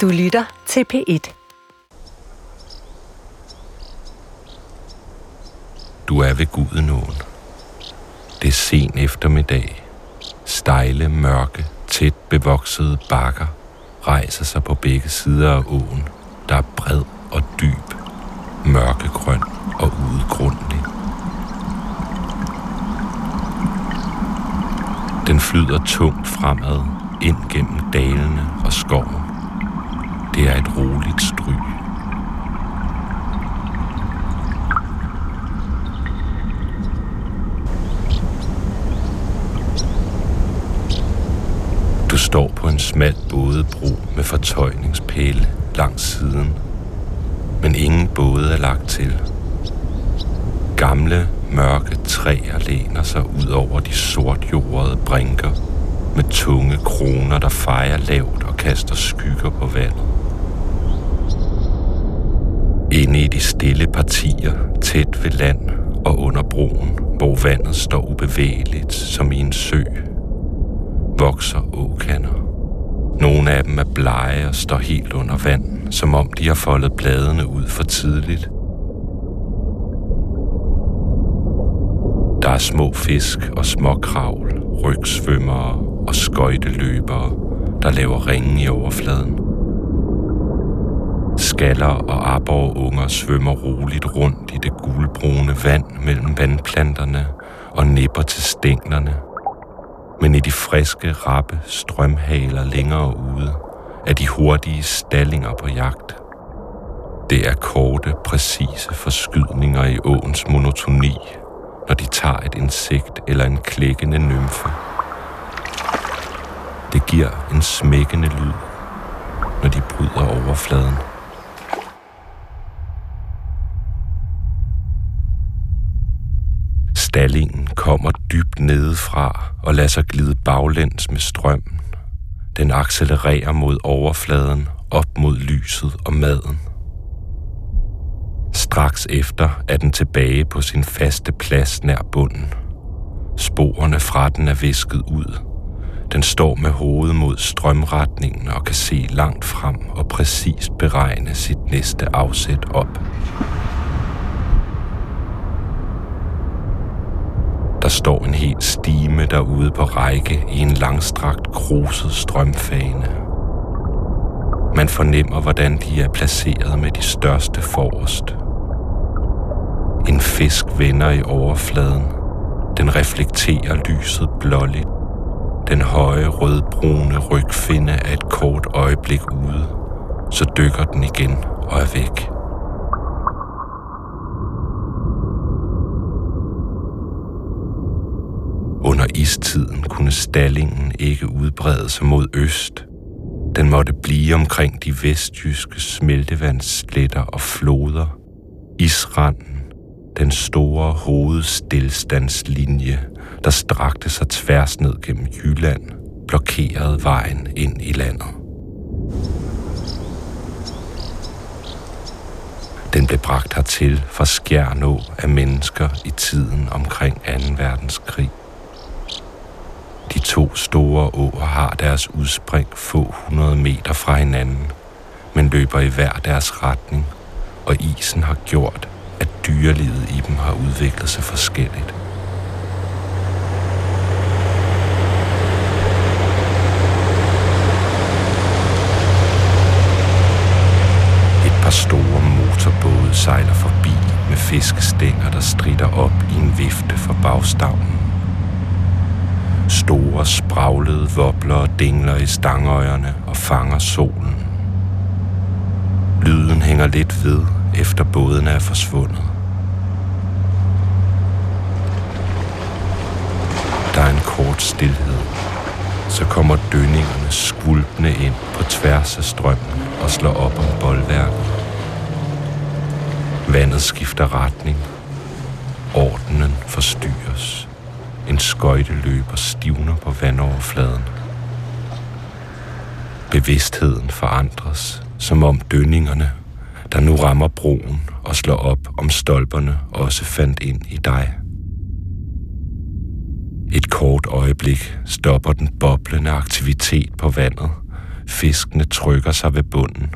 Du lytter til P1. Du er ved Gudenåen. Det er sen eftermiddag. Stejle, mørke, tæt bevoksede bakker rejser sig på begge sider af åen, der er bred og dyb, mørkegrøn og udgrundlig. Den flyder tungt fremad ind gennem dalene og skoven. Det er et roligt stryg. Du står på en smal bådebro med fortøjningspæle langs siden, men ingen både er lagt til. Gamle, mørke træer læner sig ud over de sortjordede brinker med tunge kroner, der fejer lavt og kaster skygger på vandet. Inde i de stille partier, tæt ved land og under broen, hvor vandet står ubevægeligt som i en sø, vokser åkander. Nogle af dem er blege og står helt under vand, som om de har foldet bladene ud for tidligt. Der er små fisk og små kravl, rygsvømmere og skøjteløbere, der laver ringe i overfladen. Skaller og aborrunger svømmer roligt rundt i det gulbrune vand mellem vandplanterne og nipper til stænglerne. Men i de friske, rappe strømhaler længere ude er de hurtige stallinger på jagt. Det er korte, præcise forskydninger i åens monotoni, når de tager et insekt eller en klækkende nymfe. Det giver en smækkende lyd, når de bryder overfladen. Stallingen kommer dybt nedefra og lader sig glide baglæns med strømmen. Den accelererer mod overfladen, op mod lyset og maden. Straks efter er den tilbage på sin faste plads nær bunden. Sporene fra den er visket ud. Den står med hovedet mod strømretningen og kan se langt frem og præcist beregne sit næste afsæt op. står en helt stime derude på række i en langstrakt kruset strømfane. Man fornemmer, hvordan de er placeret med de største forrest. En fisk vender i overfladen. Den reflekterer lyset blåligt. Den høje rødbrune rygfinde er et kort øjeblik ude. Så dykker den igen og er væk. Under istiden kunne stallingen ikke udbrede sig mod øst. Den måtte blive omkring de vestjyske smeltevandssletter og floder. Isranden, den store hovedstillstandslinje, der strakte sig tværs ned gennem Jylland, blokerede vejen ind i landet. Den blev bragt hertil fra Skjernå af mennesker i tiden omkring 2. verdenskrig. De to store åer har deres udspring få hundrede meter fra hinanden, men løber i hver deres retning, og isen har gjort, at dyrelivet i dem har udviklet sig forskelligt. Et par store motorbåde sejler forbi med fiskestænger, der strider op i en vifte for bagstavnen. Store spraglede vobler og dingler i stangøjerne og fanger solen. Lyden hænger lidt ved, efter båden er forsvundet. Der er en kort stillhed. Så kommer dønningerne skvulpende ind på tværs af strømmen og slår op om boldværket. Vandet skifter retning. Ordenen forstyrres. En skøjteløber stivner på vandoverfladen. Bevidstheden forandres, som om dønningerne, der nu rammer broen og slår op om stolperne, også fandt ind i dig. Et kort øjeblik stopper den boblende aktivitet på vandet, Fiskene trykker sig ved bunden.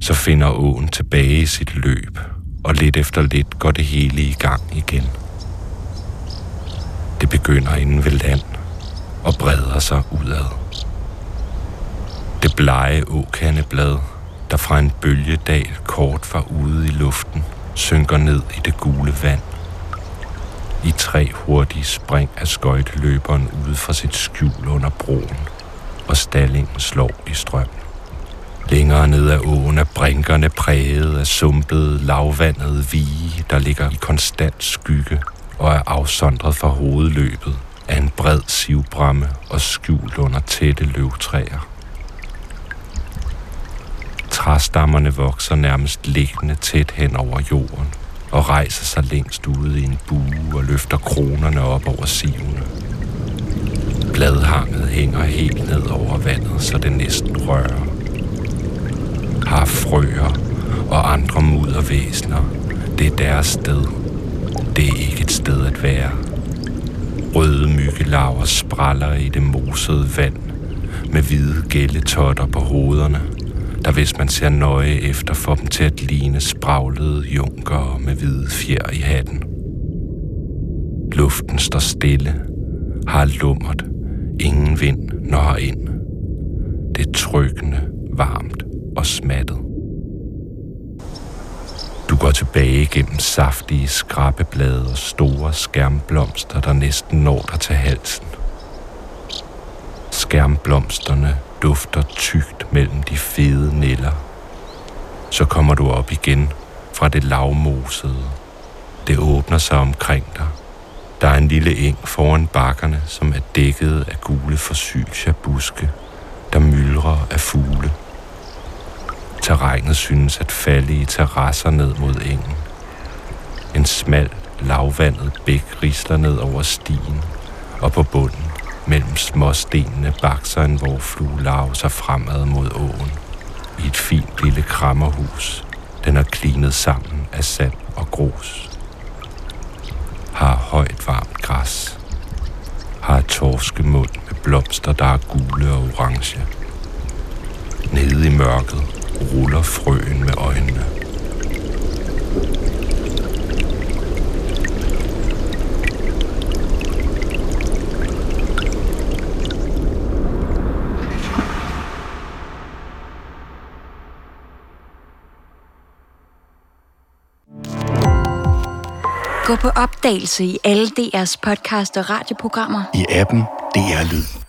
Så finder åen tilbage i sit løb, og lidt efter lidt går det hele i gang igen. Det begynder inden ved land og breder sig udad. Det blege åkandeblad, der fra en bølgedal kort var ude i luften, synker ned i det gule vand. I tre hurtige spring er skøjteløberen ude fra sit skjul under broen, og stallingen slår i strøm. Længere ned ad åen er brinkerne præget af sumpede, lavvandede vige, der ligger i konstant skygge og er afsondret fra hovedløbet af en bred sivbramme og skjult under tætte løvtræer. Træstammerne vokser nærmest liggende tæt hen over jorden og rejser sig længst ude i en bue og løfter kronerne op over sivene. Bladhanget hænger helt ned over vandet, så det næsten rører. Har frøer og andre muddervæsener. Det er deres sted. Det er ikke et sted at være. Røde myggelarver spræller i det mosede vand med hvide gælletotter på hovederne – der hvis man ser nøje efter, får dem til at ligne spraglede junker med hvide fjer i hatten. Luften står stille, har lummert, ingen vind når ind. Det er trykkende, varmt og smattet. Du går tilbage gennem saftige skrabbeblade og store skærmblomster, der næsten når dig til halsen. Skærmblomsterne dufter tygt mellem de fede niller. Så kommer du op igen fra det lavmosede. Det åbner sig omkring dig. Der er en lille eng foran bakkerne, som er dækket af gule buske, der myldrer af fugle. Terrænet synes at falde i terrasser ned mod engen. En smal, lavvandet bæk risler ned over stien, og på bunden Mellem småstenene bakser en vorflue lav sig fremad mod åen. I et fint lille krammerhus. Den er klinet sammen af sand og grus. Har højt varmt græs. Har torskemund med blomster, der er gule og orange. Nede i mørket ruller frøen med øjnene. Gå på opdagelse i alle DR's podcast og radioprogrammer. I appen DR Lyd.